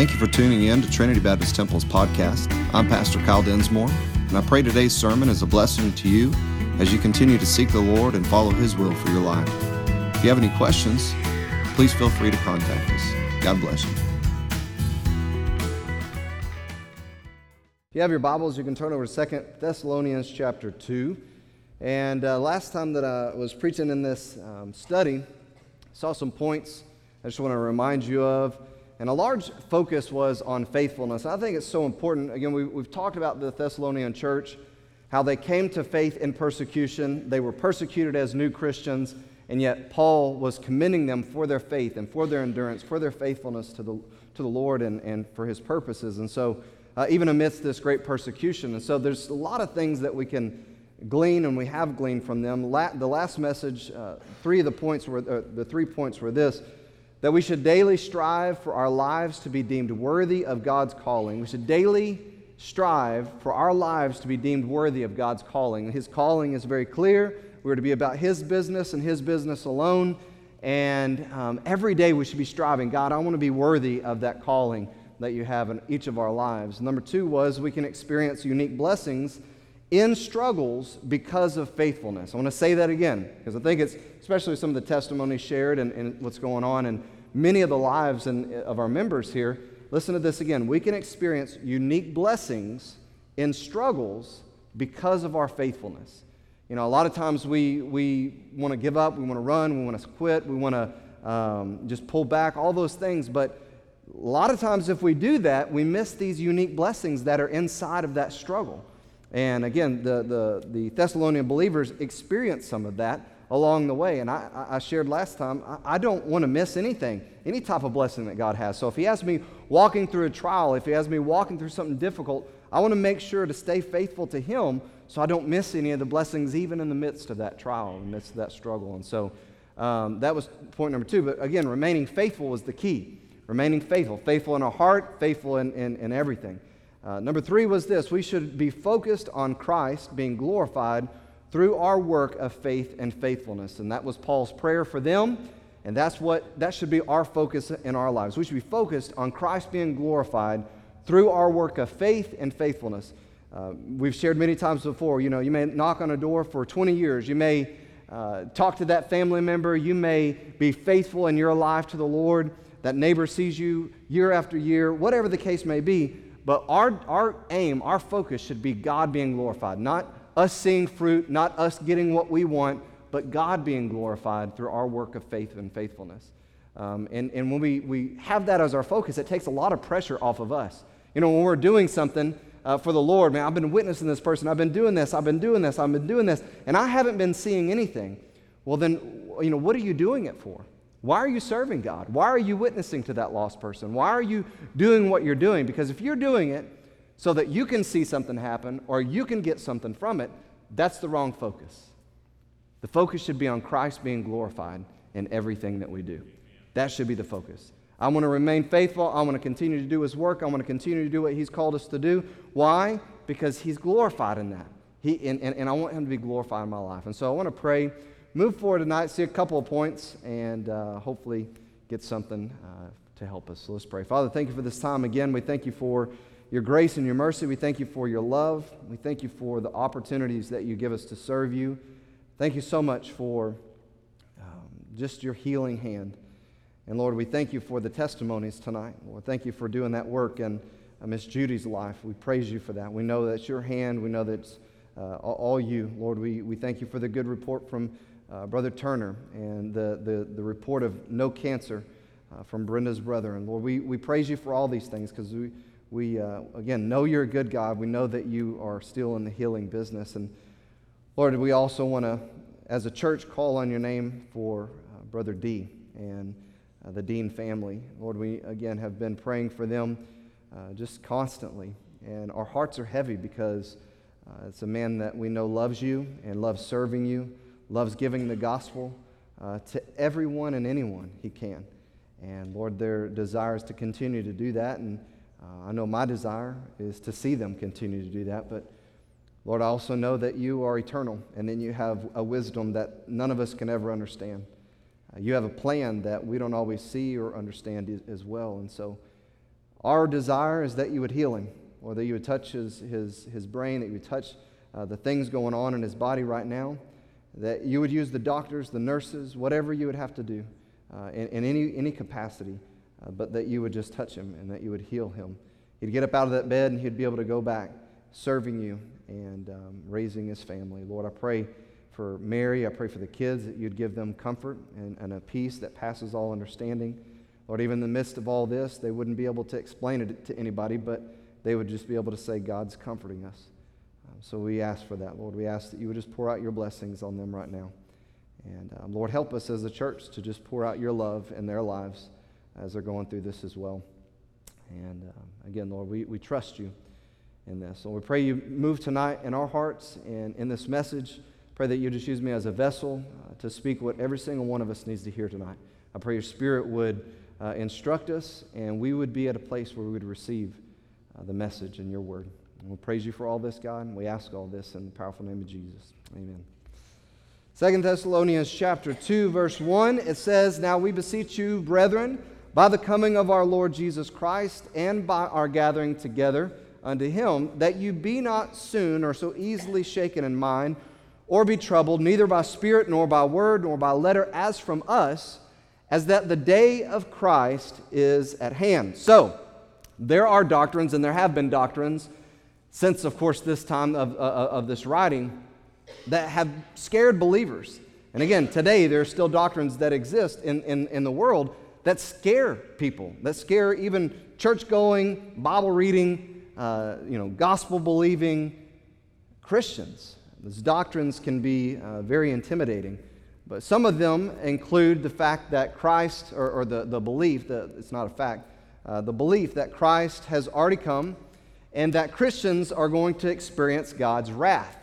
Thank you for tuning in to Trinity Baptist Temple's podcast. I'm Pastor Kyle Densmore, and I pray today's sermon is a blessing to you as you continue to seek the Lord and follow His will for your life. If you have any questions, please feel free to contact us. God bless you. If you have your Bibles, you can turn over to Second Thessalonians chapter 2. And uh, last time that I was preaching in this um, study, I saw some points I just want to remind you of. And a large focus was on faithfulness. I think it's so important. Again, we, we've talked about the Thessalonian church, how they came to faith in persecution. They were persecuted as new Christians, and yet Paul was commending them for their faith and for their endurance, for their faithfulness to the, to the Lord and, and for his purposes. And so, uh, even amidst this great persecution. And so, there's a lot of things that we can glean, and we have gleaned from them. La- the last message, uh, three of the points were, uh, the three points were this that we should daily strive for our lives to be deemed worthy of God's calling. We should daily strive for our lives to be deemed worthy of God's calling. His calling is very clear. We're to be about His business and His business alone. And um, every day we should be striving God, I want to be worthy of that calling that you have in each of our lives. Number two was we can experience unique blessings in struggles because of faithfulness. I want to say that again because I think it's especially some of the testimonies shared and, and what's going on in many of the lives in, of our members here. Listen to this again. We can experience unique blessings in struggles because of our faithfulness. You know, a lot of times we, we want to give up, we want to run, we want to quit, we want to um, just pull back, all those things. But a lot of times, if we do that, we miss these unique blessings that are inside of that struggle. And again, the, the, the Thessalonian believers experienced some of that along the way. And I, I shared last time, I, I don't want to miss anything, any type of blessing that God has. So if He has me walking through a trial, if He has me walking through something difficult, I want to make sure to stay faithful to Him so I don't miss any of the blessings, even in the midst of that trial, in the midst of that struggle. And so um, that was point number two. But again, remaining faithful was the key. Remaining faithful, faithful in our heart, faithful in, in, in everything. Uh, number three was this we should be focused on Christ being glorified through our work of faith and faithfulness. And that was Paul's prayer for them. And that's what that should be our focus in our lives. We should be focused on Christ being glorified through our work of faith and faithfulness. Uh, we've shared many times before, you know, you may knock on a door for 20 years. You may uh, talk to that family member. You may be faithful in your life to the Lord. That neighbor sees you year after year, whatever the case may be. But our, our aim, our focus should be God being glorified, not us seeing fruit, not us getting what we want, but God being glorified through our work of faith and faithfulness. Um, and, and when we, we have that as our focus, it takes a lot of pressure off of us. You know, when we're doing something uh, for the Lord, man, I've been witnessing this person, I've been doing this, I've been doing this, I've been doing this, and I haven't been seeing anything. Well, then, you know, what are you doing it for? Why are you serving God? Why are you witnessing to that lost person? Why are you doing what you're doing? Because if you're doing it so that you can see something happen or you can get something from it, that's the wrong focus. The focus should be on Christ being glorified in everything that we do. That should be the focus. I want to remain faithful. I want to continue to do His work. I want to continue to do what He's called us to do. Why? Because He's glorified in that. He, and, and, and I want Him to be glorified in my life. And so I want to pray, move forward tonight, see a couple of points, and uh, hopefully get something uh, to help us. So let's pray. Father, thank you for this time again. We thank you for your grace and your mercy. We thank you for your love. We thank you for the opportunities that you give us to serve you. Thank you so much for um, just your healing hand. And Lord, we thank you for the testimonies tonight. Lord, thank you for doing that work in uh, Miss Judy's life. We praise you for that. We know that's your hand. We know that's uh, all you. Lord, we, we thank you for the good report from uh, Brother Turner and the, the, the report of no cancer uh, from Brenda's brother. And Lord, we, we praise you for all these things because we we, uh, again, know you're a good God. We know that you are still in the healing business. And Lord, we also want to, as a church, call on your name for uh, Brother D and uh, the Dean family. Lord, we, again, have been praying for them uh, just constantly. And our hearts are heavy because it's a man that we know loves you and loves serving you, loves giving the gospel uh, to everyone and anyone he can. And Lord, their desire is to continue to do that. And uh, I know my desire is to see them continue to do that, but Lord, I also know that you are eternal and then you have a wisdom that none of us can ever understand. Uh, you have a plan that we don't always see or understand as well. And so Our desire is that you would heal him, or that you would touch his, his, his brain, that you would touch uh, the things going on in his body right now, that you would use the doctors, the nurses, whatever you would have to do uh, in, in any, any capacity, uh, but that you would just touch him and that you would heal him. He'd get up out of that bed and he'd be able to go back serving you and um, raising his family. Lord, I pray for Mary. I pray for the kids that you'd give them comfort and, and a peace that passes all understanding. Lord, even in the midst of all this, they wouldn't be able to explain it to anybody, but they would just be able to say, God's comforting us. So we ask for that, Lord. We ask that you would just pour out your blessings on them right now. And um, Lord, help us as a church to just pour out your love in their lives as they're going through this as well. And um, again, Lord, we, we trust you in this. So we pray you move tonight in our hearts and in this message. Pray that you just use me as a vessel uh, to speak what every single one of us needs to hear tonight. I pray your spirit would uh, instruct us and we would be at a place where we would receive uh, the message in your word. We praise you for all this, God, and we ask all this in the powerful name of Jesus. Amen. Second Thessalonians chapter 2, verse 1, it says, Now we beseech you, brethren, by the coming of our Lord Jesus Christ and by our gathering together unto him, that you be not soon or so easily shaken in mind, or be troubled, neither by spirit, nor by word, nor by letter, as from us, as that the day of Christ is at hand. So, there are doctrines, and there have been doctrines since, of course, this time of, uh, of this writing that have scared believers. And again, today there are still doctrines that exist in, in, in the world that scare people, that scare even church going, Bible reading, uh, you know, gospel believing Christians. These doctrines can be uh, very intimidating. But some of them include the fact that Christ, or, or the, the belief that it's not a fact, uh, the belief that Christ has already come and that Christians are going to experience God's wrath.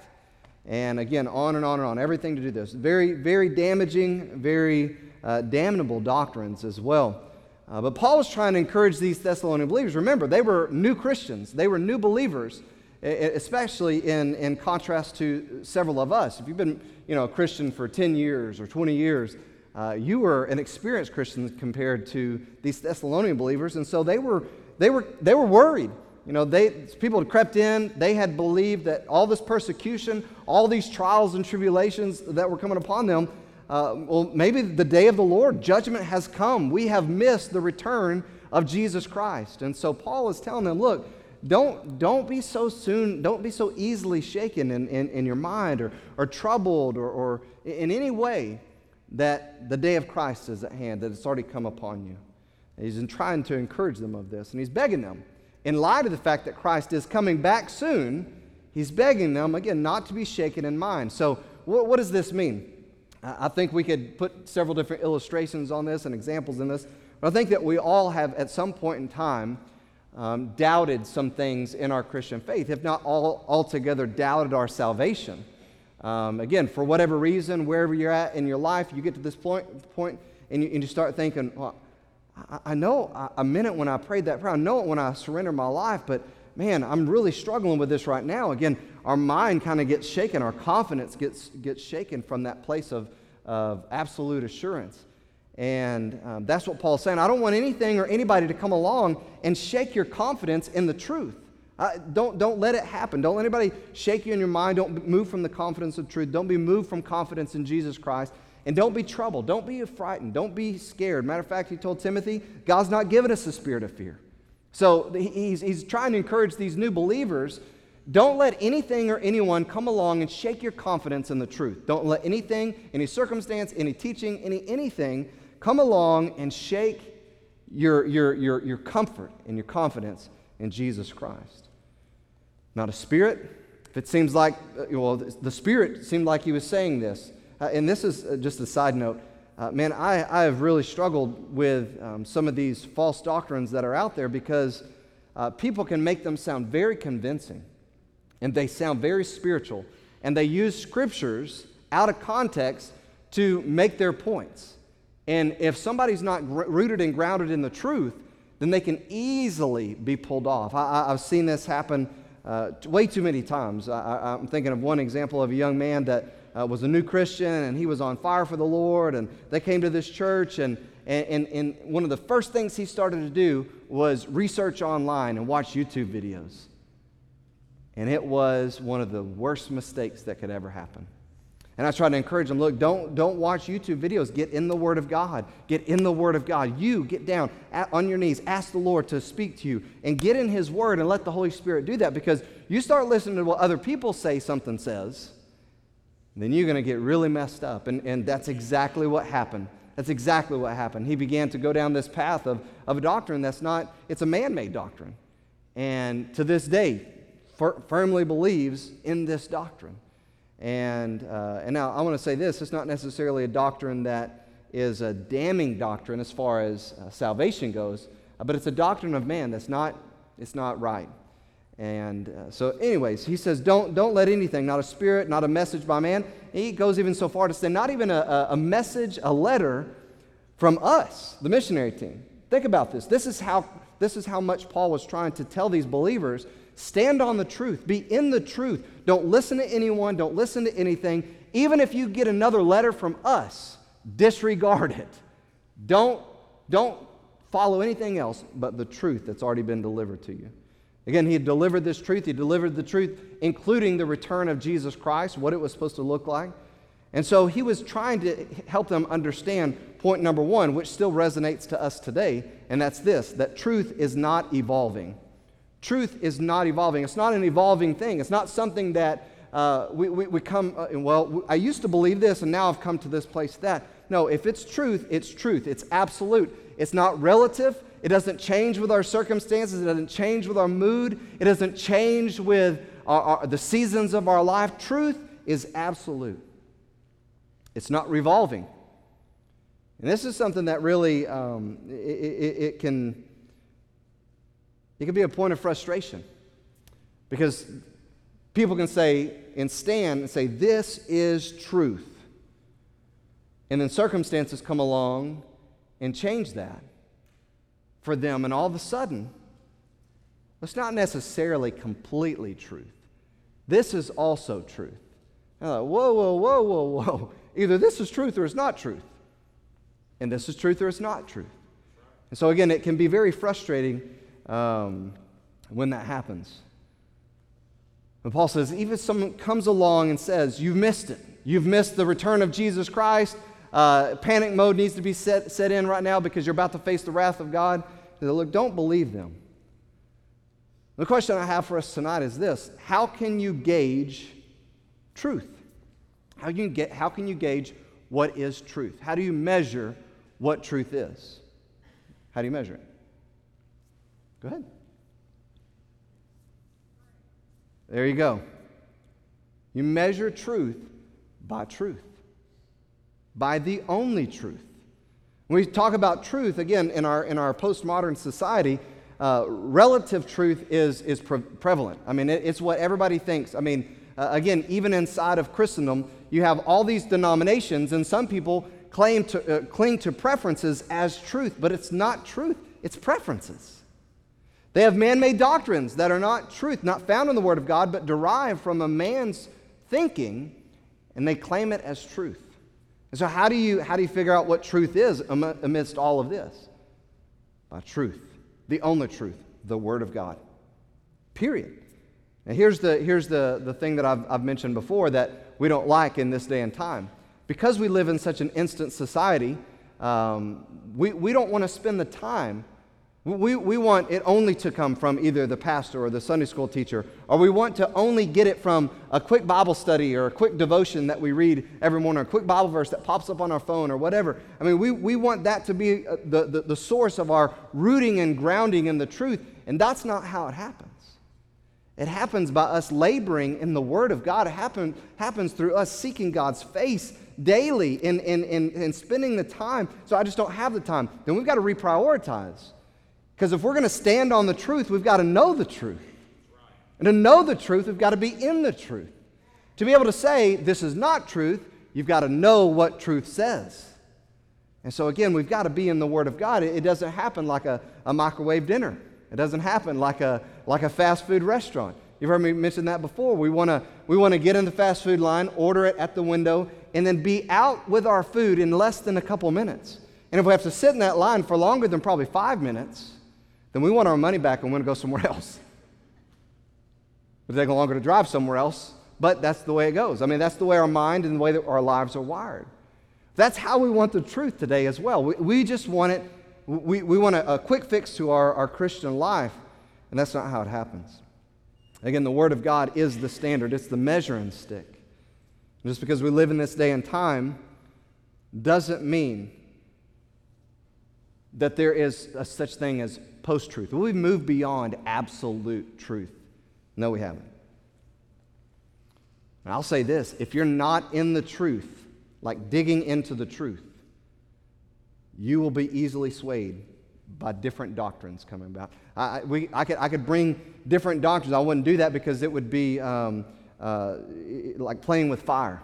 And again, on and on and on, everything to do this. Very, very damaging, very uh, damnable doctrines as well. Uh, but Paul was trying to encourage these Thessalonian believers. Remember, they were new Christians, they were new believers, especially in, in contrast to several of us. If you've been you know, a Christian for 10 years or 20 years, uh, you were an experienced Christian compared to these Thessalonian believers, and so they were, they were, they were worried. You know, they, people had crept in, they had believed that all this persecution, all these trials and tribulations that were coming upon them, uh, well, maybe the day of the Lord, judgment has come. We have missed the return of Jesus Christ. And so Paul is telling them, look, don't, don't be so soon, don't be so easily shaken in, in, in your mind or, or troubled or, or in any way that the day of Christ is at hand, that it's already come upon you. And he's trying to encourage them of this, and he's begging them, in light of the fact that Christ is coming back soon, he's begging them, again, not to be shaken in mind. So, what, what does this mean? I think we could put several different illustrations on this and examples in this, but I think that we all have, at some point in time, um, doubted some things in our Christian faith, if not all altogether doubted our salvation. Um, again, for whatever reason, wherever you're at in your life, you get to this point, point and, you, and you start thinking, well, I, I know I, I meant it when I prayed that prayer. I know it when I surrendered my life, but man, I'm really struggling with this right now. Again, our mind kind of gets shaken, our confidence gets, gets shaken from that place of, of absolute assurance. And um, that's what Paul's saying. I don't want anything or anybody to come along and shake your confidence in the truth. Don't, don't let it happen. Don't let anybody shake you in your mind. Don't move from the confidence of truth. Don't be moved from confidence in Jesus Christ. And don't be troubled. Don't be frightened. Don't be scared. Matter of fact, he told Timothy, God's not given us a spirit of fear. So he's, he's trying to encourage these new believers don't let anything or anyone come along and shake your confidence in the truth. Don't let anything, any circumstance, any teaching, any anything come along and shake your, your, your, your comfort and your confidence in Jesus Christ. Not a spirit. If it seems like, well, the spirit seemed like he was saying this. Uh, and this is uh, just a side note. Uh, man, I, I have really struggled with um, some of these false doctrines that are out there because uh, people can make them sound very convincing and they sound very spiritual. And they use scriptures out of context to make their points. And if somebody's not rooted and grounded in the truth, then they can easily be pulled off. I, have seen this happen uh, way too many times. I, am thinking of one example of a young man that uh, was a new Christian and he was on fire for the Lord, and they came to this church, and, And, and, one of the first things he started to do was research online and watch YouTube videos. And it was one of the worst mistakes that could ever happen. And I try to encourage them look, don't, don't watch YouTube videos. Get in the Word of God. Get in the Word of God. You get down at, on your knees, ask the Lord to speak to you, and get in His Word and let the Holy Spirit do that because you start listening to what other people say something says, then you're going to get really messed up. And, and that's exactly what happened. That's exactly what happened. He began to go down this path of, of a doctrine that's not, it's a man made doctrine. And to this day, fir- firmly believes in this doctrine. And, uh, and now I want to say this it's not necessarily a doctrine that is a damning doctrine as far as uh, salvation goes, uh, but it's a doctrine of man that's not, it's not right. And uh, so, anyways, he says, don't, don't let anything, not a spirit, not a message by man. He goes even so far to say, not even a, a message, a letter from us, the missionary team. Think about this. This is how, this is how much Paul was trying to tell these believers Stand on the truth. Be in the truth. Don't listen to anyone. Don't listen to anything. Even if you get another letter from us, disregard it. Don't, don't follow anything else but the truth that's already been delivered to you. Again, he delivered this truth. He delivered the truth, including the return of Jesus Christ, what it was supposed to look like. And so he was trying to help them understand point number one, which still resonates to us today, and that's this that truth is not evolving. Truth is not evolving. It's not an evolving thing. It's not something that uh, we, we, we, come, uh, well, I used to believe this and now I've come to this place that. No, if it's truth, it's truth. It's absolute. It's not relative. It doesn't change with our circumstances. It doesn't change with our mood. It doesn't change with our, our, the seasons of our life. Truth is absolute. It's not revolving. And this is something that really um, it, it, it can it can be a point of frustration because people can say and stand and say, This is truth. And then circumstances come along and change that for them, and all of a sudden, it's not necessarily completely truth. This is also truth. Like, whoa, whoa, whoa, whoa, whoa. Either this is truth or it's not truth. And this is truth or it's not truth. And so, again, it can be very frustrating um, when that happens. And Paul says, even if someone comes along and says, You've missed it, you've missed the return of Jesus Christ, uh, panic mode needs to be set, set in right now because you're about to face the wrath of God. Look, don't believe them. The question I have for us tonight is this How can you gauge truth? How can you, get, how can you gauge what is truth? How do you measure what truth is? How do you measure it? Go ahead. There you go. You measure truth by truth, by the only truth. When we talk about truth, again, in our, in our postmodern society, uh, relative truth is, is pre- prevalent. I mean, it, it's what everybody thinks. I mean, uh, again, even inside of Christendom, you have all these denominations, and some people claim to uh, cling to preferences as truth, but it's not truth, it's preferences. They have man made doctrines that are not truth, not found in the Word of God, but derived from a man's thinking, and they claim it as truth. And so, how do you, how do you figure out what truth is amidst all of this? By truth, the only truth, the Word of God. Period. Now, here's the, here's the, the thing that I've, I've mentioned before that we don't like in this day and time. Because we live in such an instant society, um, we, we don't want to spend the time we, we want it only to come from either the pastor or the Sunday school teacher, or we want to only get it from a quick Bible study or a quick devotion that we read every morning, or a quick Bible verse that pops up on our phone or whatever. I mean, we, we want that to be uh, the, the, the source of our rooting and grounding in the truth, and that's not how it happens. It happens by us laboring in the Word of God. It happen, happens through us seeking God's face daily and, and, and, and spending the time. So I just don't have the time. Then we've got to reprioritize. Because if we're going to stand on the truth, we've got to know the truth. And to know the truth, we've got to be in the truth. To be able to say this is not truth, you've got to know what truth says. And so, again, we've got to be in the Word of God. It, doesn't happen like a, a microwave dinner, it doesn't happen like a, like a fast food restaurant. You've heard me mention that before. We want to we wanna get in the fast food line, order it at the window, and then be out with our food in less than a couple minutes. And if we have to sit in that line for longer than probably five minutes, then we want our money back and we want to go somewhere else. It takes longer to drive somewhere else, but that's the way it goes. I mean, that's the way our mind and the way that our lives are wired. That's how we want the truth today as well. We, we just want it, we, we want a, a quick fix to our, our Christian life, and that's not how it happens. Again, the Word of God is the standard, it's the measuring stick. Just because we live in this day and time doesn't mean that there is a such thing as post truth. We've moved beyond absolute truth. No, we haven't. And I'll say this if you're not in the truth, like digging into the truth, you will be easily swayed by different doctrines coming about. I, we, I, could, I could bring different doctrines. I wouldn't do that because it would be um, uh, like playing with fire.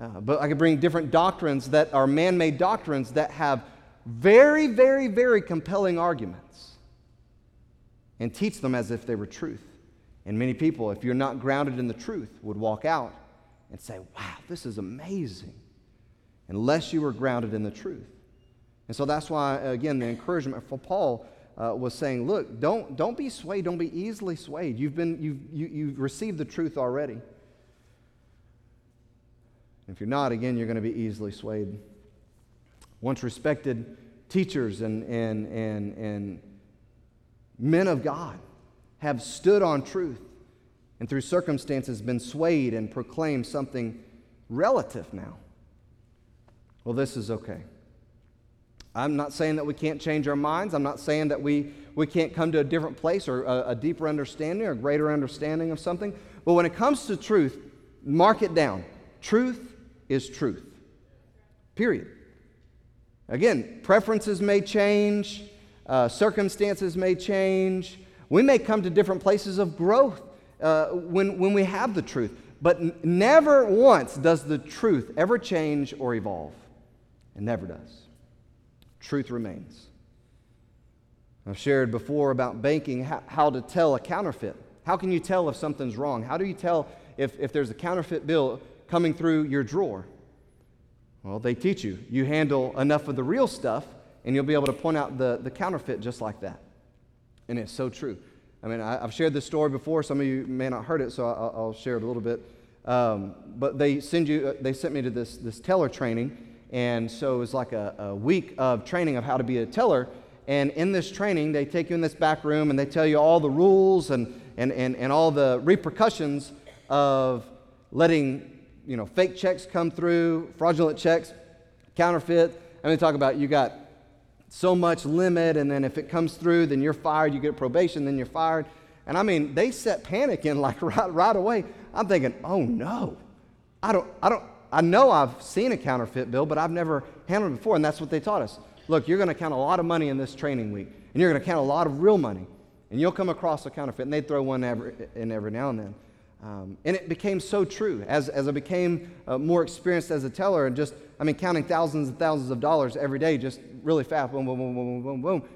Uh, but I could bring different doctrines that are man made doctrines that have very, very, very compelling arguments and teach them as if they were truth. And many people, if you're not grounded in the truth, would walk out and say, Wow, this is amazing, unless you were grounded in the truth. And so that's why, again, the encouragement for Paul uh, was saying, Look, don't, don't be swayed, don't be easily swayed. You've, been, you've, you, you've received the truth already. If you're not, again, you're going to be easily swayed. Once respected teachers and, and, and, and men of God have stood on truth and through circumstances been swayed and proclaimed something relative now. Well, this is okay. I'm not saying that we can't change our minds. I'm not saying that we, we can't come to a different place or a, a deeper understanding or a greater understanding of something. But when it comes to truth, mark it down. Truth is truth. Period. Again, preferences may change, uh, circumstances may change. We may come to different places of growth uh, when, when we have the truth. But n- never once does the truth ever change or evolve. It never does. Truth remains. I've shared before about banking how, how to tell a counterfeit. How can you tell if something's wrong? How do you tell if, if there's a counterfeit bill coming through your drawer? Well, they teach you. You handle enough of the real stuff, and you'll be able to point out the, the counterfeit just like that. And it's so true. I mean, I, have shared this story before. Some of you may not heard it, so I'll, I'll share it a little bit. Um, but they send you, uh, they sent me to this, this teller training, and so it was like a, a week of training of how to be a teller. And in this training, they take you in this back room and they tell you all the rules and, and, and, and all the repercussions of letting you know, fake checks come through, fraudulent checks, counterfeit. And they talk about you got so much limit, and then if it comes through, then you're fired. You get probation, then you're fired. And I mean, they set panic in like right, right away. I'm thinking, oh no, I don't, I don't, I know I've seen a counterfeit bill, but I've never handled it before, and that's what they taught us. Look, you're going to count a lot of money in this training week, and you're going to count a lot of real money, and you'll come across a counterfeit, and they'd throw one every, in every now and then. Um, and it became so true as, as I became uh, more experienced as a teller and just, I mean, counting thousands and thousands of dollars every day, just really fast, boom, boom, boom, boom, boom, boom.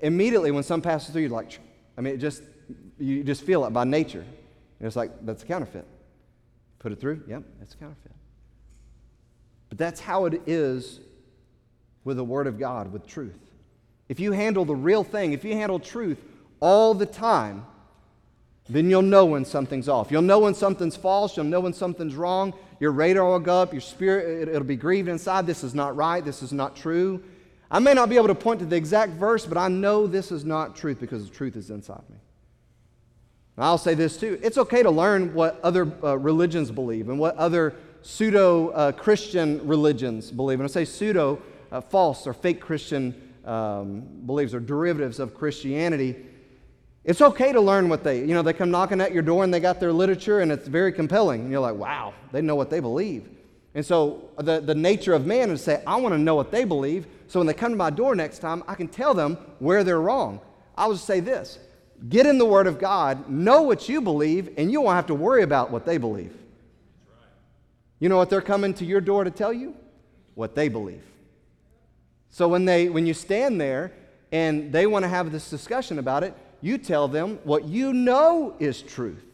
Immediately, when some passes through, you're like, I mean, it just, you just feel it by nature. And it's like, that's a counterfeit. Put it through, yep, that's a counterfeit. But that's how it is with the Word of God, with truth. If you handle the real thing, if you handle truth all the time, then you'll know when something's off. You'll know when something's false. You'll know when something's wrong. Your radar will go up. Your spirit, it, will be grieved inside. This is not right. This is not true. I may not be able to point to the exact verse, but I know this is not truth because the truth is inside me. And I'll say this too it's okay to learn what other uh, religions believe and what other pseudo uh, Christian religions believe. And I say pseudo, uh, false or fake Christian um, beliefs or derivatives of Christianity it's okay to learn what they, you know, they come knocking at your door and they got their literature and it's very compelling. And you're like, wow, they know what they believe. And so the, the nature of man is to say, I want to know what they believe. So when they come to my door next time, I can tell them where they're wrong. I'll just say this get in the Word of God, know what you believe, and you won't have to worry about what they believe. You know what they're coming to your door to tell you? What they believe. So when, they, when you stand there and they want to have this discussion about it, you tell them what you know is truth.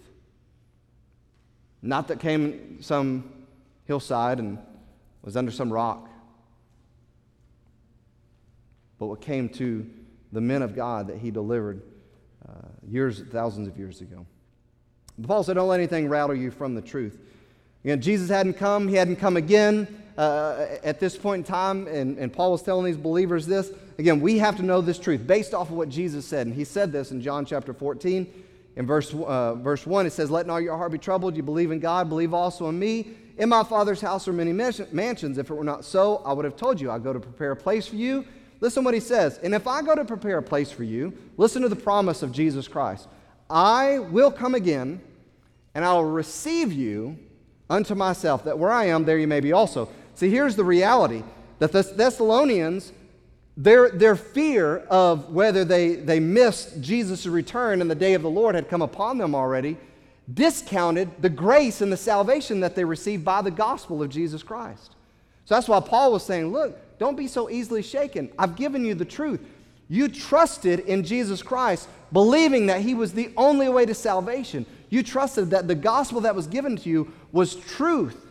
Not that came some hillside and was under some rock. but what came to the men of God that he delivered uh, years, thousands of years ago. Paul said, Don't let anything rattle you from the truth. Again, Jesus hadn't come, he hadn't come again uh, at this point in time, and, and Paul was telling these believers this. Again, we have to know this truth based off of what Jesus said. And he said this in John chapter 14. In verse, uh, verse 1, it says, Let not your heart be troubled. You believe in God, believe also in me. In my Father's house are many mansions. If it were not so, I would have told you, I go to prepare a place for you. Listen what he says. And if I go to prepare a place for you, listen to the promise of Jesus Christ. I will come again, and I will receive you unto myself, that where I am, there you may be also. See, here's the reality that the Thessalonians, their, their fear of whether they, they missed Jesus' return and the day of the Lord had come upon them already, discounted the grace and the salvation that they received by the gospel of Jesus Christ. So that's why Paul was saying, Look, don't be so easily shaken. I've given you the truth. You trusted in Jesus Christ, believing that He was the only way to salvation. You trusted that the gospel that was given to you was truth.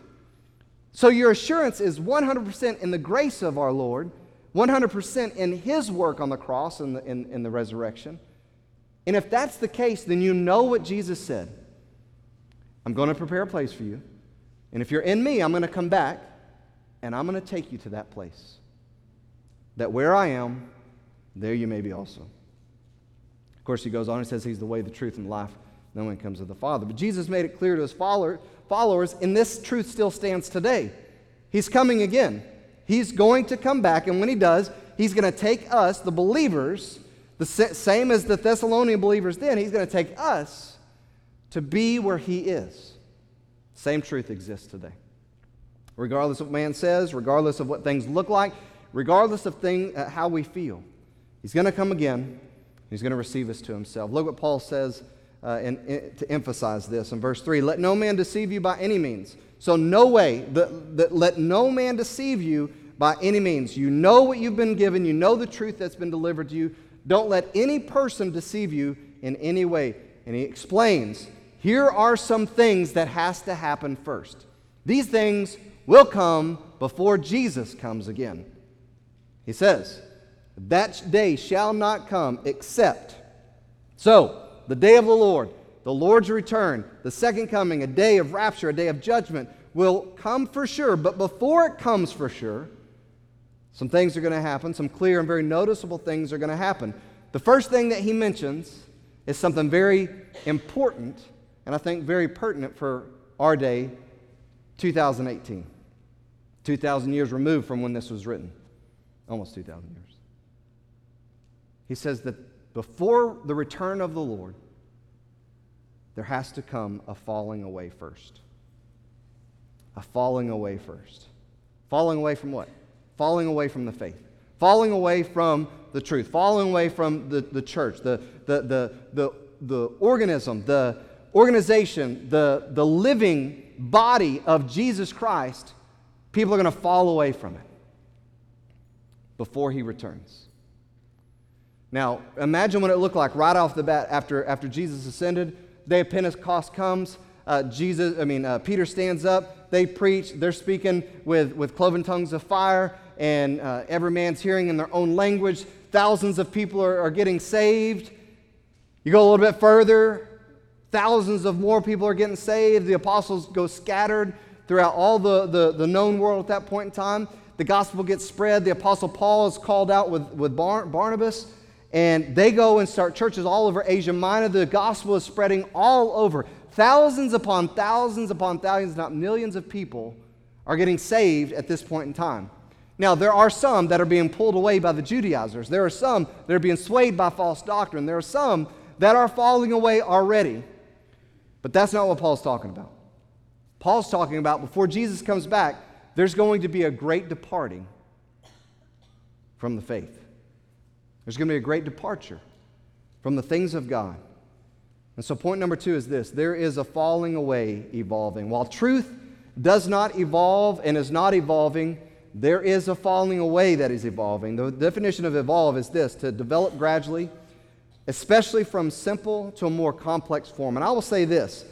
So your assurance is 100% in the grace of our Lord, 100% in His work on the cross and the, in, in the resurrection. And if that's the case, then you know what Jesus said I'm going to prepare a place for you. And if you're in me, I'm going to come back and I'm going to take you to that place. That where I am, there you may be also. Of course, he goes on and says he's the way, the truth, and the life. No one comes to the Father. But Jesus made it clear to his followers, and this truth still stands today. He's coming again. He's going to come back, and when he does, he's going to take us, the believers, the same as the Thessalonian believers then, he's going to take us to be where he is. Same truth exists today. Regardless of what man says, regardless of what things look like, regardless of thing, uh, how we feel, he's going to come again. He's going to receive us to himself. Look what Paul says uh, and, and, to emphasize this in verse 3 Let no man deceive you by any means. So, no way, the, the, let no man deceive you by any means. You know what you've been given, you know the truth that's been delivered to you. Don't let any person deceive you in any way. And he explains here are some things that has to happen first. These things will come before Jesus comes again. He says, That day shall not come except. So, the day of the Lord, the Lord's return, the second coming, a day of rapture, a day of judgment will come for sure. But before it comes for sure, some things are going to happen. Some clear and very noticeable things are going to happen. The first thing that he mentions is something very important and I think very pertinent for our day, 2018. 2,000 years removed from when this was written. Almost 2,000 years. He says that before the return of the Lord, there has to come a falling away first. A falling away first. Falling away from what? Falling away from the faith. Falling away from the truth. Falling away from the, the church, the, the, the, the, the organism, the organization, the, the living body of Jesus Christ. People are going to fall away from it before he returns. Now, imagine what it looked like right off the bat after, after Jesus ascended. Day of Pentecost comes. Uh, Jesus, I mean, uh, Peter stands up. They preach. They're speaking with, with cloven tongues of fire, and uh, every man's hearing in their own language. Thousands of people are, are getting saved. You go a little bit further, thousands of more people are getting saved. The apostles go scattered throughout all the, the, the known world at that point in time. The gospel gets spread. The apostle Paul is called out with, with Bar- Barnabas and they go and start churches all over Asia Minor. The gospel is spreading all over. Thousands upon thousands upon thousands, not millions of people are getting saved at this point in time. Now, there are some that are being pulled away by the Judaizers. There are some that are being swayed by false doctrine. There are some that are falling away already. But that's not what Paul's talking about. Paul's talking about before Jesus comes back, there's going to be a great departing from the faith. There's going to be a great departure from the things of God. And so, point number two is this there is a falling away evolving. While truth does not evolve and is not evolving, there is a falling away that is evolving. The definition of evolve is this to develop gradually, especially from simple to a more complex form. And I will say this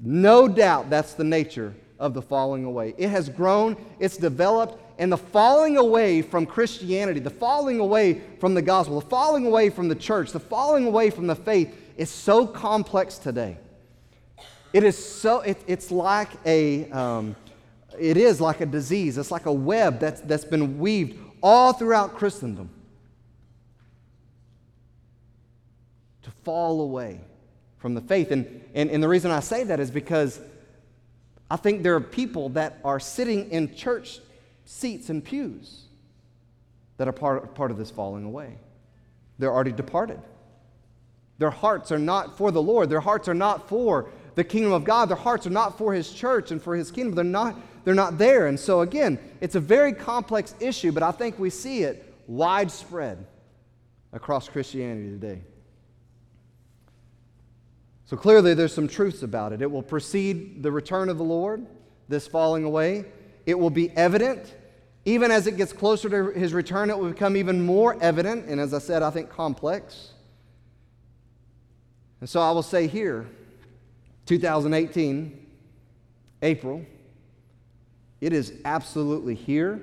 no doubt that's the nature of the falling away. It has grown, it's developed, and the falling away from Christianity, the falling away from the gospel, the falling away from the church, the falling away from the faith is so complex today. It is so, it, it's like a, um, it is like a disease. It's like a web that's, that's been weaved all throughout Christendom to fall away from the faith. And, and, and the reason I say that is because I think there are people that are sitting in church seats and pews that are part, part of this falling away. They're already departed. Their hearts are not for the Lord. Their hearts are not for the kingdom of God. Their hearts are not for His church and for His kingdom. They're not, they're not there. And so, again, it's a very complex issue, but I think we see it widespread across Christianity today. So clearly, there's some truths about it. It will precede the return of the Lord, this falling away. It will be evident. Even as it gets closer to his return, it will become even more evident, and as I said, I think complex. And so I will say here, 2018, April, it is absolutely here.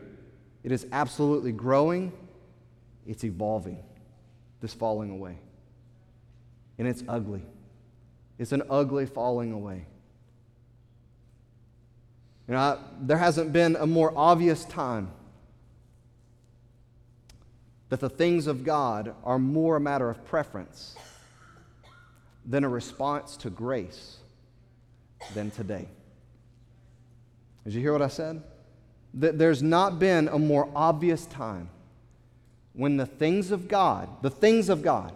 It is absolutely growing. It's evolving, this falling away. And it's ugly. It's an ugly falling away. You know, I, there hasn't been a more obvious time that the things of God are more a matter of preference than a response to grace than today. Did you hear what I said? That there's not been a more obvious time when the things of God, the things of God,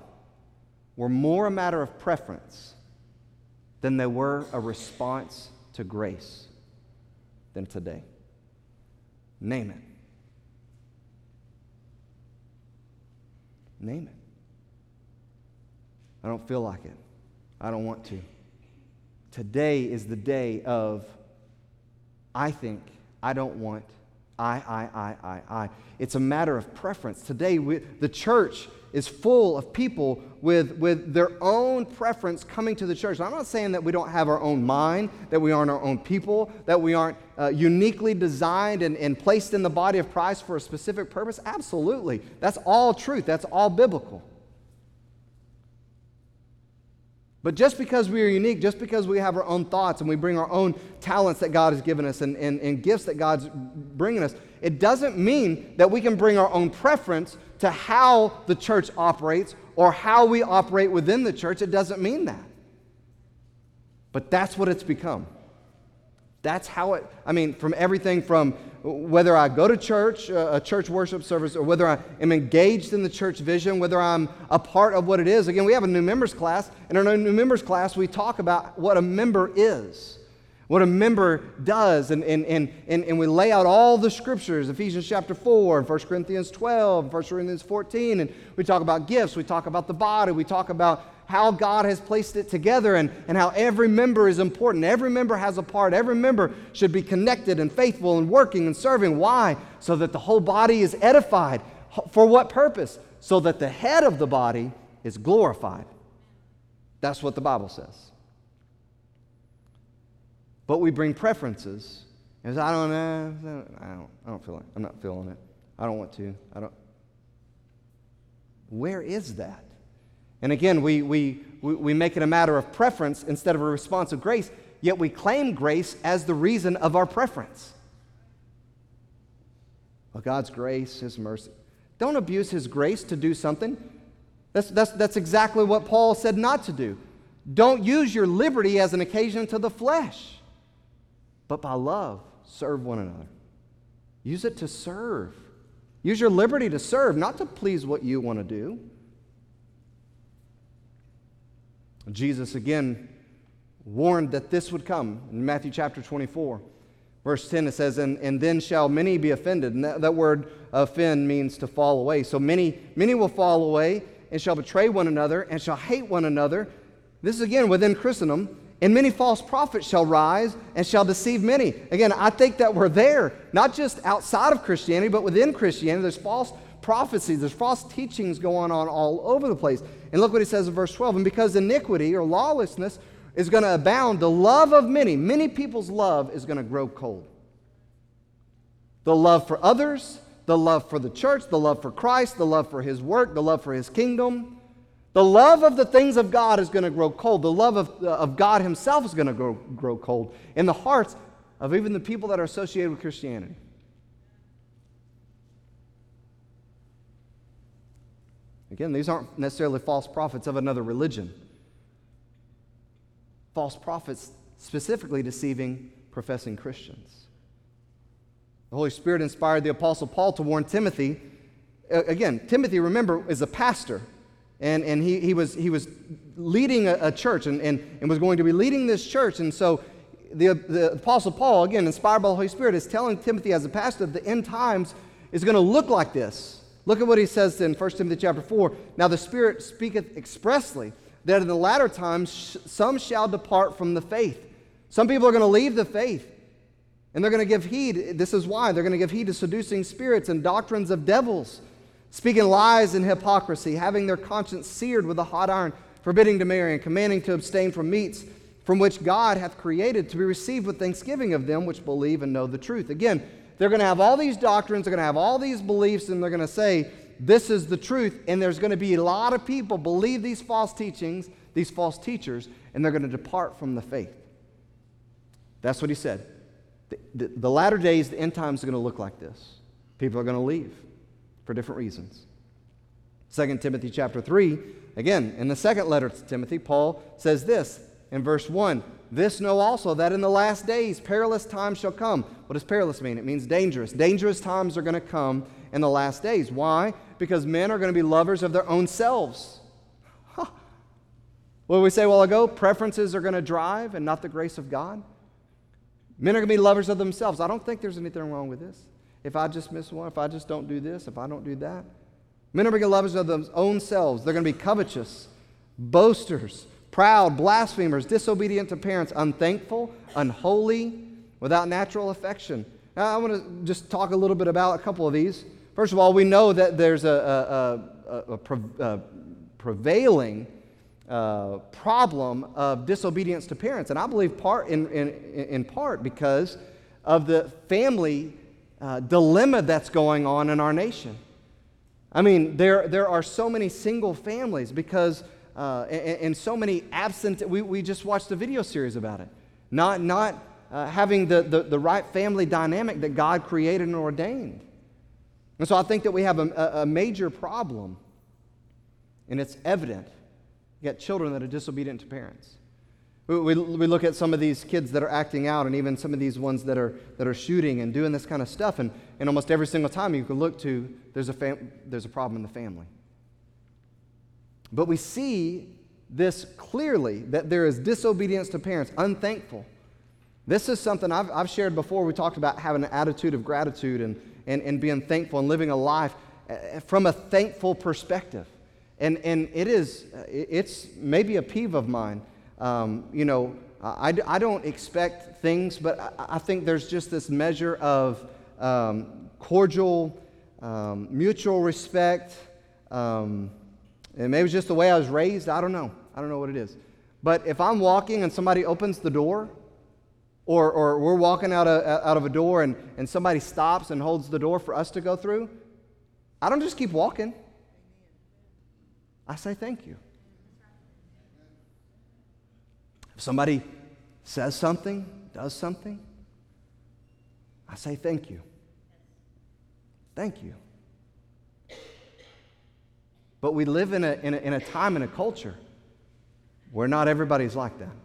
were more a matter of preference than they were a response to grace than today. Name it. Name it. I don't feel like it. I don't want to. Today is the day of I think, I don't want, I, I, I, I, I. It's a matter of preference. Today, we, the church is full of people with, with their own preference coming to the church. I'm not saying that we don't have our own mind, that we aren't our own people, that we aren't uh, uniquely designed and, and placed in the body of Christ for a specific purpose. Absolutely. That's all truth, that's all biblical. But just because we are unique, just because we have our own thoughts and we bring our own talents that God has given us and, and, and gifts that God's bringing us, it doesn't mean that we can bring our own preference to how the church operates or how we operate within the church. It doesn't mean that. But that's what it's become. That's how it, I mean, from everything from whether I go to church, uh, a church worship service, or whether I am engaged in the church vision, whether I'm a part of what it is. Again, we have a new members class. And In our new members class, we talk about what a member is, what a member does, and, and, and, and, and we lay out all the scriptures Ephesians chapter 4, 1 Corinthians 12, 1 Corinthians 14, and we talk about gifts, we talk about the body, we talk about how God has placed it together and, and how every member is important. Every member has a part. Every member should be connected and faithful and working and serving. Why? So that the whole body is edified. For what purpose? So that the head of the body is glorified. That's what the Bible says. But we bring preferences. As I don't know, I don't, I don't feel it. I'm not feeling it. I don't want to. I don't. Where is that? And again, we, we, we make it a matter of preference instead of a response of grace, yet we claim grace as the reason of our preference. Well, God's grace, His mercy. Don't abuse His grace to do something. That's, that's, that's exactly what Paul said not to do. Don't use your liberty as an occasion to the flesh, but by love, serve one another. Use it to serve. Use your liberty to serve, not to please what you want to do. Jesus again warned that this would come in Matthew chapter 24. Verse 10, it says, And, and then shall many be offended. And that, that word offend means to fall away. So many, many will fall away and shall betray one another and shall hate one another. This is again within Christendom. And many false prophets shall rise and shall deceive many. Again, I think that we're there, not just outside of Christianity, but within Christianity. There's false prophecies, there's false teachings going on all over the place. And look what he says in verse 12. And because iniquity or lawlessness is going to abound, the love of many, many people's love is going to grow cold. the love for others, the love for the church, the love for Christ, the love for his work, the love for his kingdom. The love of the things of God is going to grow cold. The love of, uh, of God himself is going to grow, grow cold in the hearts of even the people that are associated with Christianity. Again, these aren't necessarily false prophets of another religion. False prophets specifically deceiving professing Christians. The Holy Spirit inspired the Apostle Paul to warn Timothy. Again, Timothy, remember, is a pastor. And, and he, he, was, he was leading a, a church and, and, and was going to be leading this church. And so the, the Apostle Paul, again, inspired by the Holy Spirit, is telling Timothy as a pastor that the end times is going to look like this. Look at what he says in 1 Timothy chapter 4. Now the Spirit speaketh expressly that in the latter times some shall depart from the faith. Some people are going to leave the faith. And they're going to give heed. This is why. They're going to give heed to seducing spirits and doctrines of devils, speaking lies and hypocrisy, having their conscience seared with a hot iron, forbidding to marry, and commanding to abstain from meats from which God hath created to be received with thanksgiving of them which believe and know the truth. Again, they're going to have all these doctrines, they're going to have all these beliefs, and they're going to say, This is the truth. And there's going to be a lot of people believe these false teachings, these false teachers, and they're going to depart from the faith. That's what he said. The, the, the latter days, the end times are going to look like this. People are going to leave for different reasons. 2 Timothy chapter 3, again, in the second letter to Timothy, Paul says this in verse 1 This know also that in the last days perilous times shall come. What does perilous mean? It means dangerous. Dangerous times are going to come in the last days. Why? Because men are going to be lovers of their own selves. Huh. What we say a while ago? Preferences are going to drive and not the grace of God. Men are going to be lovers of themselves. I don't think there's anything wrong with this. If I just miss one, if I just don't do this, if I don't do that. Men are going to be lovers of their own selves. They're going to be covetous, boasters, proud, blasphemers, disobedient to parents, unthankful, unholy, without natural affection. Now, I want to just talk a little bit about a couple of these. First of all, we know that there's a, a, a, a prevailing uh, problem of disobedience to parents. And I believe part in, in, in part because of the family uh, dilemma that's going on in our nation. I mean, there, there are so many single families because, uh, and, and, so many absent, we, we just watched a video series about it. Not, not uh, having the, the, the right family dynamic that God created and ordained. And so I think that we have a, a major problem, and it's evident you got children that are disobedient to parents. We, we, look at some of these kids that are acting out, and even some of these ones that are, that are shooting and doing this kind of stuff. And, and almost every single time you can look to, there's a, fam- there's a problem in the family. But we see this clearly that there is disobedience to parents, unthankful. This is something I've, I've shared before. We talked about having an attitude of gratitude and, and, and being thankful and living a life uh, from a thankful perspective. And, and it is, it's maybe a peeve of mine. Um, you know, I, I don't expect things, but I, I think there's just this measure of um, cordial, um, mutual respect. Um, and maybe it's just the way I was raised. I don't know. I don't know what it is. But if I'm walking and somebody opens the door, or, or we're walking out of, out of a door and, and somebody stops and holds the door for us to go through, I don't just keep walking. I say thank you. If somebody says something, does something, I say thank you. Thank you. But we live in a, in a, in a time and a culture where not everybody's like that.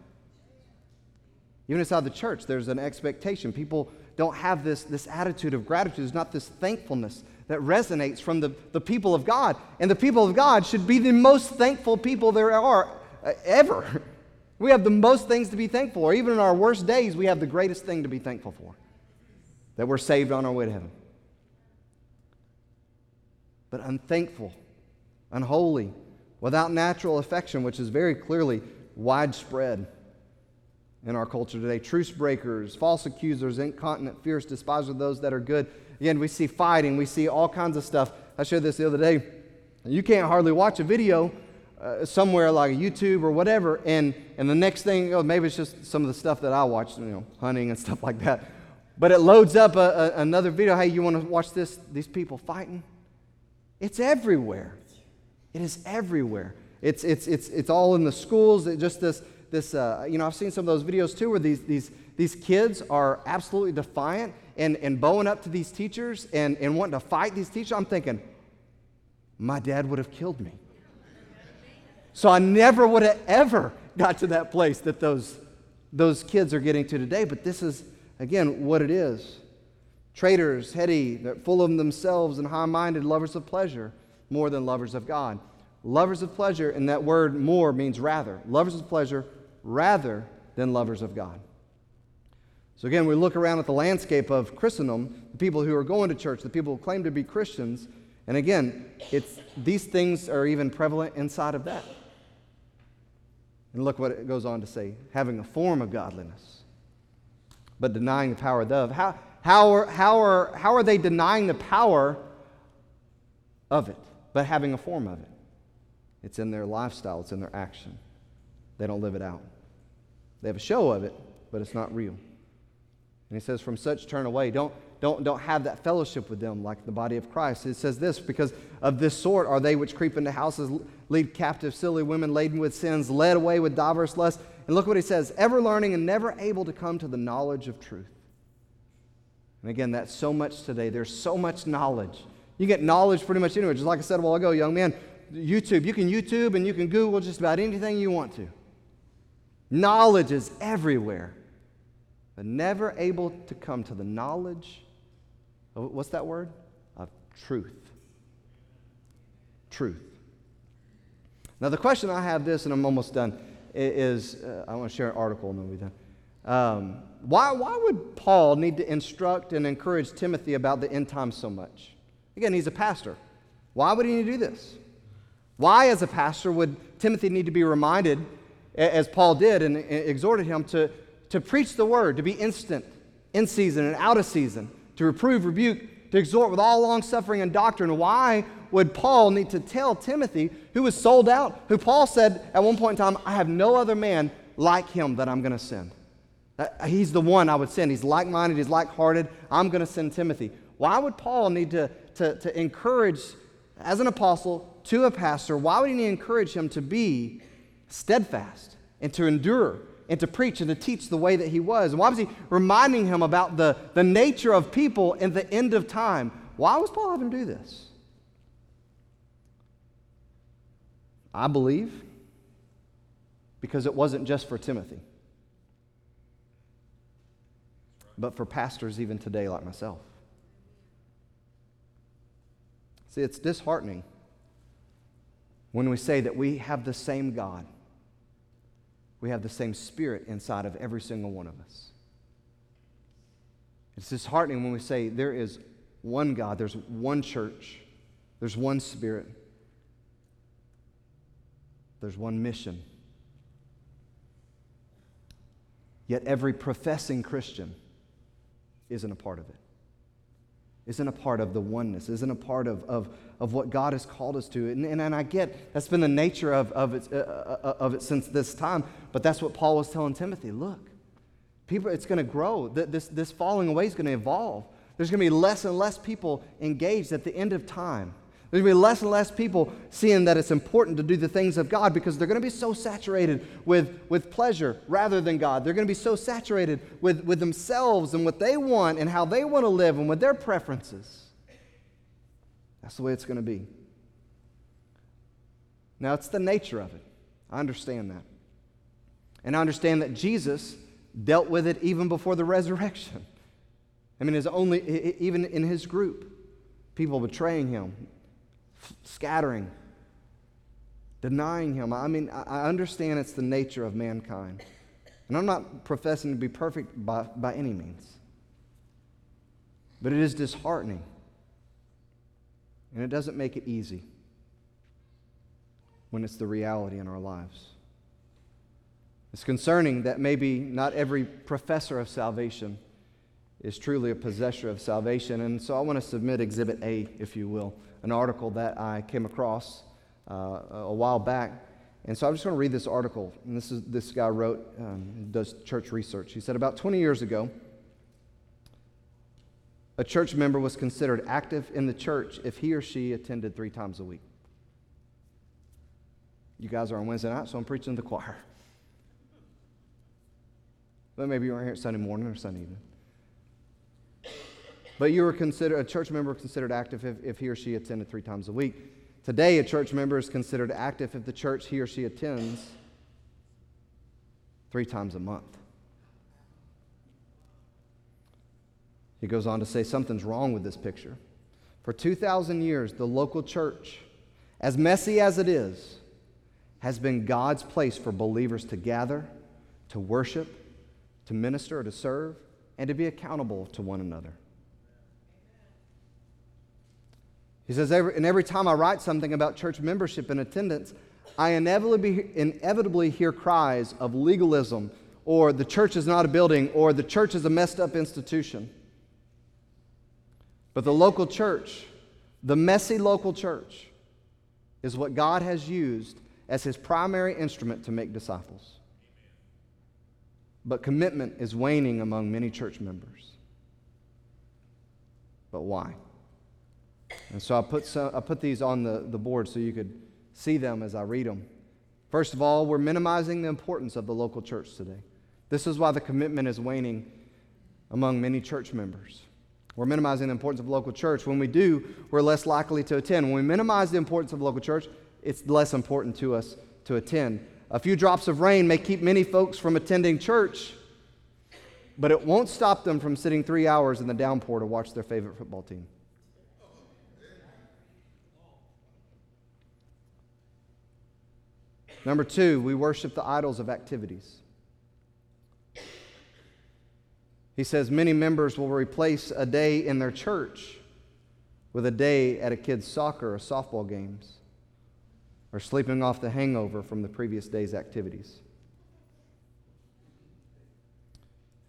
Even inside the church, there's an expectation. People don't have this, this attitude of gratitude. There's not this thankfulness that resonates from the, the people of God. And the people of God should be the most thankful people there are uh, ever. We have the most things to be thankful for. Even in our worst days, we have the greatest thing to be thankful for that we're saved on our way to heaven. But unthankful, unholy, without natural affection, which is very clearly widespread in our culture today. Truce breakers, false accusers, incontinent, fierce, despisers of those that are good Again, we see fighting, we see all kinds of stuff. I showed this the other day. You can't hardly watch a video uh, somewhere like YouTube or whatever, and, and the next thing, oh, maybe it's just some of the stuff that I watch, you know, hunting and stuff like that. but it loads up a, a, another video. Hey, you want to watch this? These people fighting? It's everywhere. It is everywhere. It's, it's, it's, it's all in the schools. It just this, this uh, you know, I've seen some of those videos too where these, these, these kids are absolutely defiant and, and bowing up to these teachers and, and wanting to fight these teachers. I'm thinking, my dad would have killed me. So I never would have ever got to that place that those, those kids are getting to today. But this is, again, what it is. Traitors, heady, full of themselves and high minded, lovers of pleasure more than lovers of God. Lovers of pleasure, and that word more means rather. Lovers of pleasure rather than lovers of God. So again, we look around at the landscape of Christendom, the people who are going to church, the people who claim to be Christians, and again, it's, these things are even prevalent inside of that. And look what it goes on to say having a form of godliness, but denying the power thereof. How, how, are, how, are, how are they denying the power of it, but having a form of it? It's in their lifestyle, it's in their action. They don't live it out. They have a show of it, but it's not real. And he says, From such turn away. Don't, don't, don't have that fellowship with them like the body of Christ. It says this because of this sort are they which creep into houses, lead captive silly women laden with sins, led away with diverse lusts. And look what he says ever learning and never able to come to the knowledge of truth. And again, that's so much today. There's so much knowledge. You get knowledge pretty much anywhere. Just like I said a while ago, young man, YouTube. You can YouTube and you can Google just about anything you want to. Knowledge is everywhere, but never able to come to the knowledge of what's that word? Of truth. Truth. Now, the question I have this, and I'm almost done, is uh, I want to share an article and then we'll be done. Um, why, why would Paul need to instruct and encourage Timothy about the end times so much? Again, he's a pastor. Why would he need to do this? Why, as a pastor, would Timothy need to be reminded, as Paul did and exhorted him, to, to preach the word, to be instant, in season and out of season, to reprove, rebuke, to exhort with all long suffering and doctrine? Why would Paul need to tell Timothy, who was sold out, who Paul said at one point in time, I have no other man like him that I'm going to send? Uh, he's the one I would send. He's like minded, he's like hearted. I'm going to send Timothy. Why would Paul need to, to, to encourage, as an apostle, to a pastor, why would he encourage him to be steadfast and to endure and to preach and to teach the way that he was? And why was he reminding him about the, the nature of people in the end of time? Why was Paul having to do this? I believe because it wasn't just for Timothy, but for pastors even today like myself. See, it's disheartening when we say that we have the same God, we have the same Spirit inside of every single one of us. It's disheartening when we say there is one God, there's one church, there's one Spirit, there's one mission. Yet every professing Christian isn't a part of it isn't a part of the oneness, isn't a part of, of, of what God has called us to. And, and, and I get that's been the nature of, of, it, uh, uh, uh, of it since this time, but that's what Paul was telling Timothy. Look, people, it's going to grow. This, this falling away is going to evolve. There's going to be less and less people engaged at the end of time. There's going to be less and less people seeing that it's important to do the things of God because they're going to be so saturated with, with pleasure rather than God. They're going to be so saturated with, with themselves and what they want and how they want to live and with their preferences. That's the way it's going to be. Now, it's the nature of it. I understand that. And I understand that Jesus dealt with it even before the resurrection. I mean, his only, even in his group, people betraying him, scattering, denying him. I mean, I understand it's the nature of mankind. And I'm not professing to be perfect by, by any means. But it is disheartening. And it doesn't make it easy when it's the reality in our lives. It's concerning that maybe not every professor of salvation is truly a possessor of salvation. And so I want to submit Exhibit A, if you will an article that I came across uh, a while back. And so I'm just going to read this article. And this is this guy wrote, um, does church research. He said about 20 years ago, a church member was considered active in the church if he or she attended three times a week. You guys are on Wednesday night, so I'm preaching to the choir. But maybe you weren't here Sunday morning or Sunday evening. But you were considered a church member considered active if, if he or she attended three times a week. Today, a church member is considered active if the church he or she attends three times a month. He goes on to say something's wrong with this picture. For 2,000 years, the local church, as messy as it is, has been God's place for believers to gather, to worship, to minister, to serve, and to be accountable to one another. He says, and every time I write something about church membership and attendance, I inevitably, inevitably hear cries of legalism, or the church is not a building, or the church is a messed up institution. But the local church, the messy local church, is what God has used as his primary instrument to make disciples. But commitment is waning among many church members. But why? And so I put, some, I put these on the, the board so you could see them as I read them. First of all, we're minimizing the importance of the local church today. This is why the commitment is waning among many church members. We're minimizing the importance of local church. When we do, we're less likely to attend. When we minimize the importance of local church, it's less important to us to attend. A few drops of rain may keep many folks from attending church, but it won't stop them from sitting three hours in the downpour to watch their favorite football team. Number two, we worship the idols of activities. He says many members will replace a day in their church with a day at a kid's soccer or softball games or sleeping off the hangover from the previous day's activities.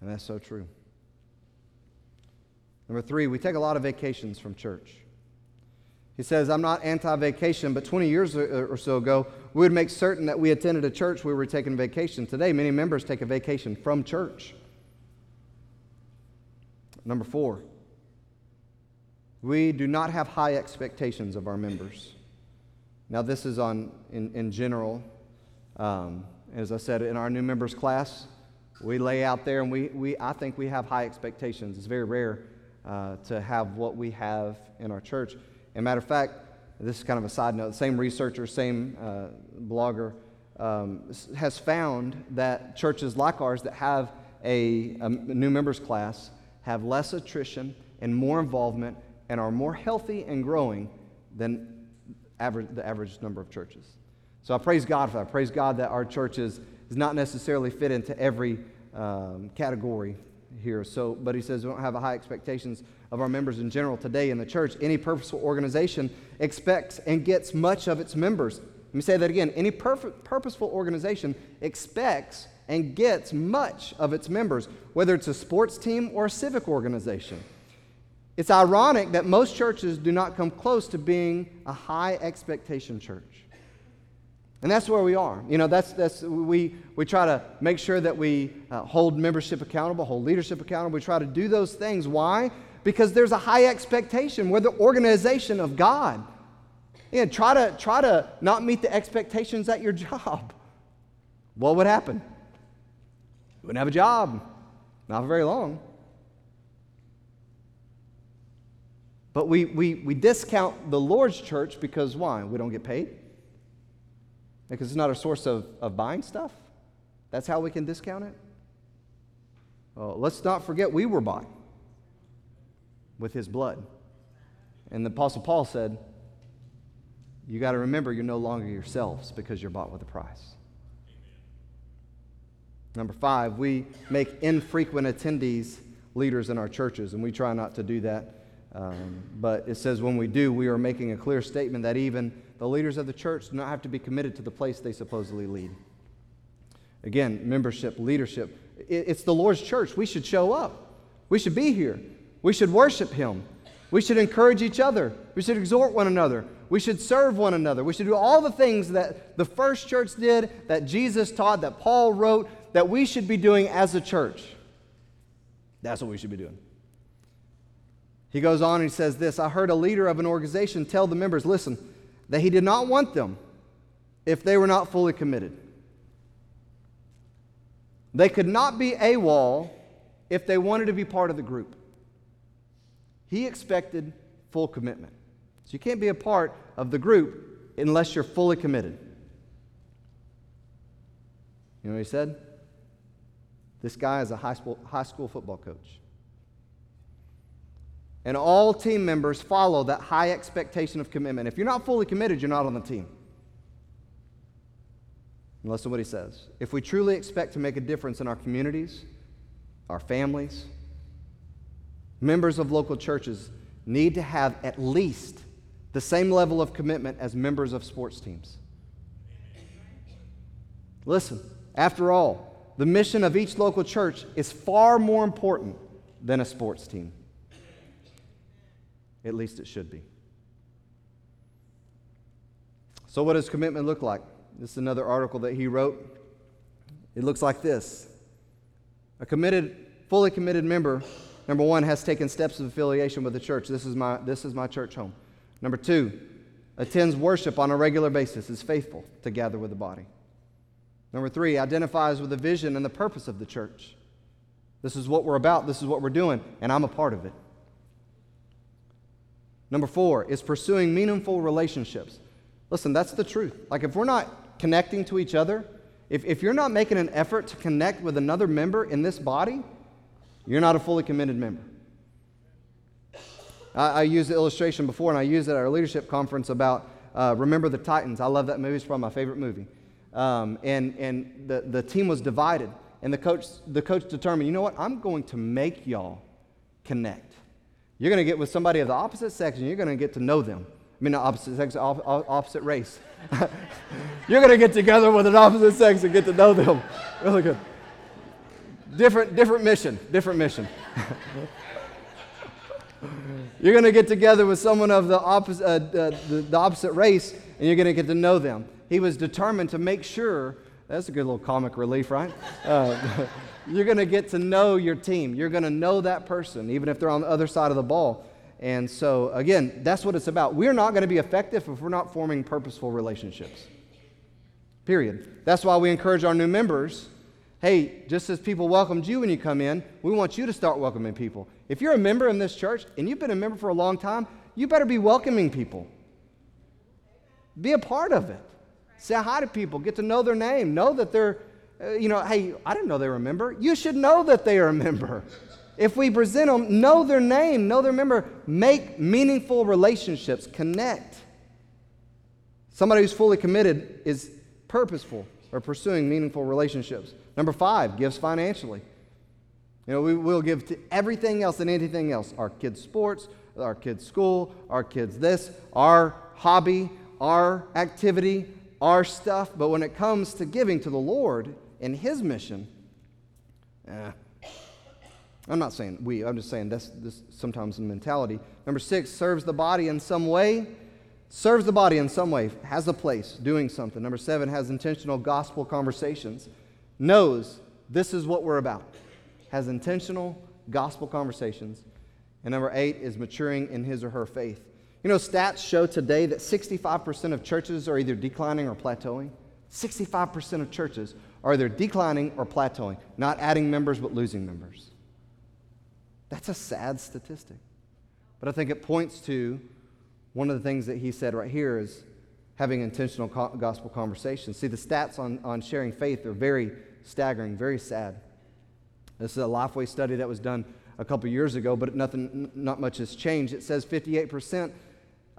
And that's so true. Number three, we take a lot of vacations from church. He says, I'm not anti vacation, but 20 years or so ago, we would make certain that we attended a church where we were taking vacation. Today, many members take a vacation from church. Number four, we do not have high expectations of our members. Now, this is on in, in general. Um, as I said, in our new members class, we lay out there and we, we I think we have high expectations. It's very rare uh, to have what we have in our church. And matter of fact, this is kind of a side note, the same researcher, same uh, blogger um, has found that churches like ours that have a, a new members class have less attrition and more involvement and are more healthy and growing than average, the average number of churches. So I praise God for that. I praise God that our church is, is not necessarily fit into every um, category here. So, but he says we don't have high expectations of our members in general today in the church. Any purposeful organization expects and gets much of its members. Let me say that again. Any purposeful organization expects and gets much of its members, whether it's a sports team or a civic organization. It's ironic that most churches do not come close to being a high expectation church. And that's where we are. You know, that's, that's, we, we try to make sure that we uh, hold membership accountable, hold leadership accountable. We try to do those things. Why? Because there's a high expectation. We're the organization of God. Yeah, try to, try to not meet the expectations at your job. What would happen? You wouldn't have a job, not for very long. But we, we, we discount the Lord's church because why? We don't get paid? Because it's not a source of, of buying stuff? That's how we can discount it? Well, let's not forget we were bought with his blood. And the Apostle Paul said, You got to remember you're no longer yourselves because you're bought with a price. Number five, we make infrequent attendees leaders in our churches, and we try not to do that. Um, but it says when we do, we are making a clear statement that even the leaders of the church do not have to be committed to the place they supposedly lead. Again, membership, leadership. It's the Lord's church. We should show up. We should be here. We should worship Him. We should encourage each other. We should exhort one another. We should serve one another. We should do all the things that the first church did, that Jesus taught, that Paul wrote, that we should be doing as a church. That's what we should be doing. He goes on and he says this I heard a leader of an organization tell the members, listen, that he did not want them if they were not fully committed. They could not be AWOL if they wanted to be part of the group. He expected full commitment. So you can't be a part of the group unless you're fully committed. You know what he said? This guy is a high school, high school football coach. And all team members follow that high expectation of commitment. If you're not fully committed, you're not on the team. And listen to what he says. If we truly expect to make a difference in our communities, our families, members of local churches need to have at least the same level of commitment as members of sports teams. Listen, after all, the mission of each local church is far more important than a sports team. At least it should be. So, what does commitment look like? This is another article that he wrote. It looks like this A committed, fully committed member, number one, has taken steps of affiliation with the church. This is my, this is my church home. Number two, attends worship on a regular basis, is faithful to gather with the body. Number three, identifies with the vision and the purpose of the church. This is what we're about, this is what we're doing, and I'm a part of it. Number four is pursuing meaningful relationships. Listen, that's the truth. Like, if we're not connecting to each other, if, if you're not making an effort to connect with another member in this body, you're not a fully committed member. I, I used the illustration before, and I used it at our leadership conference about uh, Remember the Titans. I love that movie, it's probably my favorite movie. Um, and and the, the team was divided, and the coach, the coach determined, you know what, I'm going to make y'all connect. You're going to get with somebody of the opposite sex and you're going to get to know them. I mean, the opposite sex, opposite race. you're going to get together with an opposite sex and get to know them. Really good. Different, different mission, different mission. you're going to get together with someone of the, opposite, uh, uh, the, the opposite race and you're going to get to know them. He was determined to make sure that's a good little comic relief, right? Uh, you're going to get to know your team. You're going to know that person, even if they're on the other side of the ball. And so, again, that's what it's about. We're not going to be effective if we're not forming purposeful relationships. Period. That's why we encourage our new members hey, just as people welcomed you when you come in, we want you to start welcoming people. If you're a member in this church and you've been a member for a long time, you better be welcoming people. Be a part of it. Say hi to people, get to know their name, know that they're, uh, you know, hey, I didn't know they were a member. You should know that they are a member. If we present them, know their name, know their member, make meaningful relationships, connect. Somebody who's fully committed is purposeful or pursuing meaningful relationships. Number five, gives financially. You know, we will give to everything else and anything else our kids' sports, our kids' school, our kids' this, our hobby, our activity, our stuff, but when it comes to giving to the Lord and His mission, eh, I'm not saying we, I'm just saying that's this sometimes the mentality. Number six, serves the body in some way. Serves the body in some way, has a place doing something. Number seven, has intentional gospel conversations. Knows this is what we're about. Has intentional gospel conversations. And number eight is maturing in his or her faith. You know, stats show today that 65% of churches are either declining or plateauing. 65% of churches are either declining or plateauing, not adding members but losing members. That's a sad statistic. But I think it points to one of the things that he said right here is having intentional gospel conversations. See, the stats on, on sharing faith are very staggering, very sad. This is a Lifeway study that was done a couple years ago, but nothing, not much has changed. It says 58%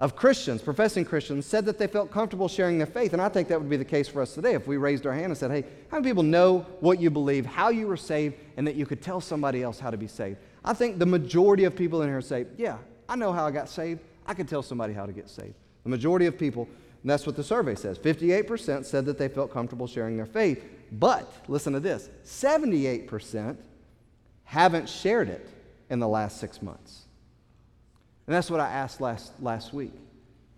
of Christians, professing Christians, said that they felt comfortable sharing their faith. And I think that would be the case for us today if we raised our hand and said, hey, how many people know what you believe, how you were saved, and that you could tell somebody else how to be saved? I think the majority of people in here say, yeah, I know how I got saved. I could tell somebody how to get saved. The majority of people, and that's what the survey says 58% said that they felt comfortable sharing their faith. But listen to this 78% haven't shared it in the last six months. And that's what I asked last, last week.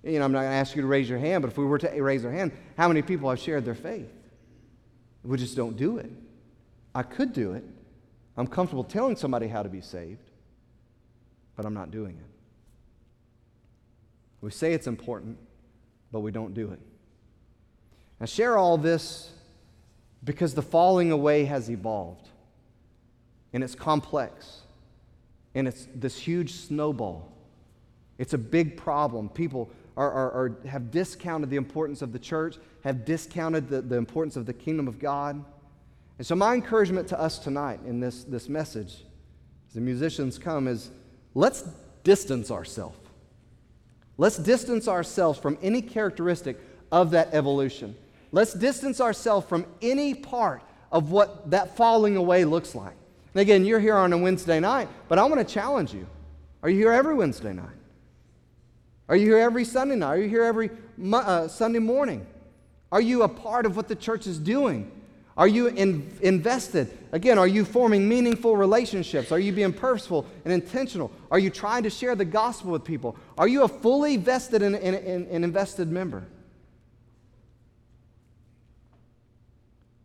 You know, I'm not going to ask you to raise your hand, but if we were to raise our hand, how many people have shared their faith? We just don't do it. I could do it. I'm comfortable telling somebody how to be saved. but I'm not doing it. We say it's important, but we don't do it. I share all this because the falling away has evolved, and it's complex, and it's this huge snowball. It's a big problem. People are, are, are, have discounted the importance of the church, have discounted the, the importance of the kingdom of God. And so, my encouragement to us tonight in this, this message, as the musicians come, is let's distance ourselves. Let's distance ourselves from any characteristic of that evolution. Let's distance ourselves from any part of what that falling away looks like. And again, you're here on a Wednesday night, but I want to challenge you. Are you here every Wednesday night? Are you here every Sunday night? Are you here every uh, Sunday morning? Are you a part of what the church is doing? Are you in, invested? Again, are you forming meaningful relationships? Are you being purposeful and intentional? Are you trying to share the gospel with people? Are you a fully vested and, and, and invested member?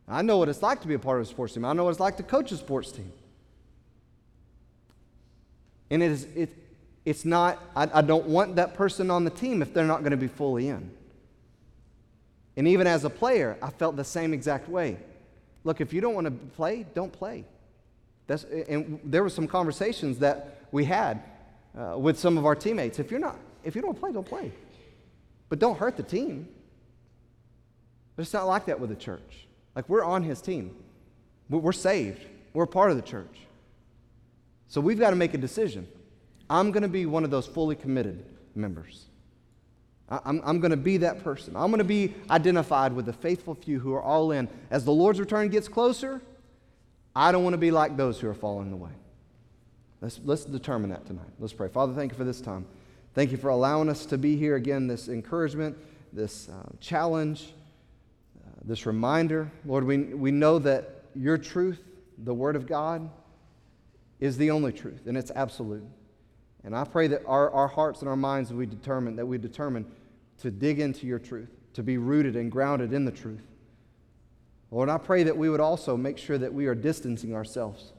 I know what it's like to be a part of a sports team. I know what it's like to coach a sports team. And it is, it, it's not, I, I don't want that person on the team if they're not going to be fully in. And even as a player, I felt the same exact way. Look, if you don't want to play, don't play. That's, and there were some conversations that we had uh, with some of our teammates. If you're not, if you don't play, don't play. But don't hurt the team. But it's not like that with the church. Like we're on his team. We're saved. We're part of the church. So we've got to make a decision. I'm going to be one of those fully committed members. I'm, I'm going to be that person. I'm going to be identified with the faithful few who are all in. As the Lord's return gets closer, I don't want to be like those who are falling away. Let's, let's determine that tonight. Let's pray. Father, thank you for this time. Thank you for allowing us to be here again, this encouragement, this uh, challenge, uh, this reminder. Lord, we, we know that your truth, the Word of God, is the only truth, and it's absolute. And I pray that our, our hearts and our minds we determine that we determine to dig into your truth, to be rooted and grounded in the truth. Lord, I pray that we would also make sure that we are distancing ourselves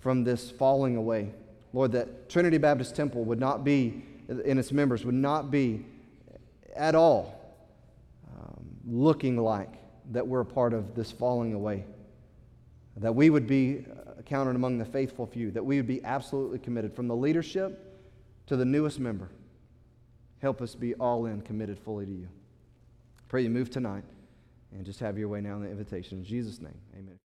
from this falling away. Lord, that Trinity Baptist Temple would not be, and its members would not be at all um, looking like that we're a part of this falling away. That we would be counted among the faithful few, that we would be absolutely committed from the leadership to the newest member. Help us be all in, committed fully to you. Pray you move tonight and just have your way now in the invitation. In Jesus' name, amen.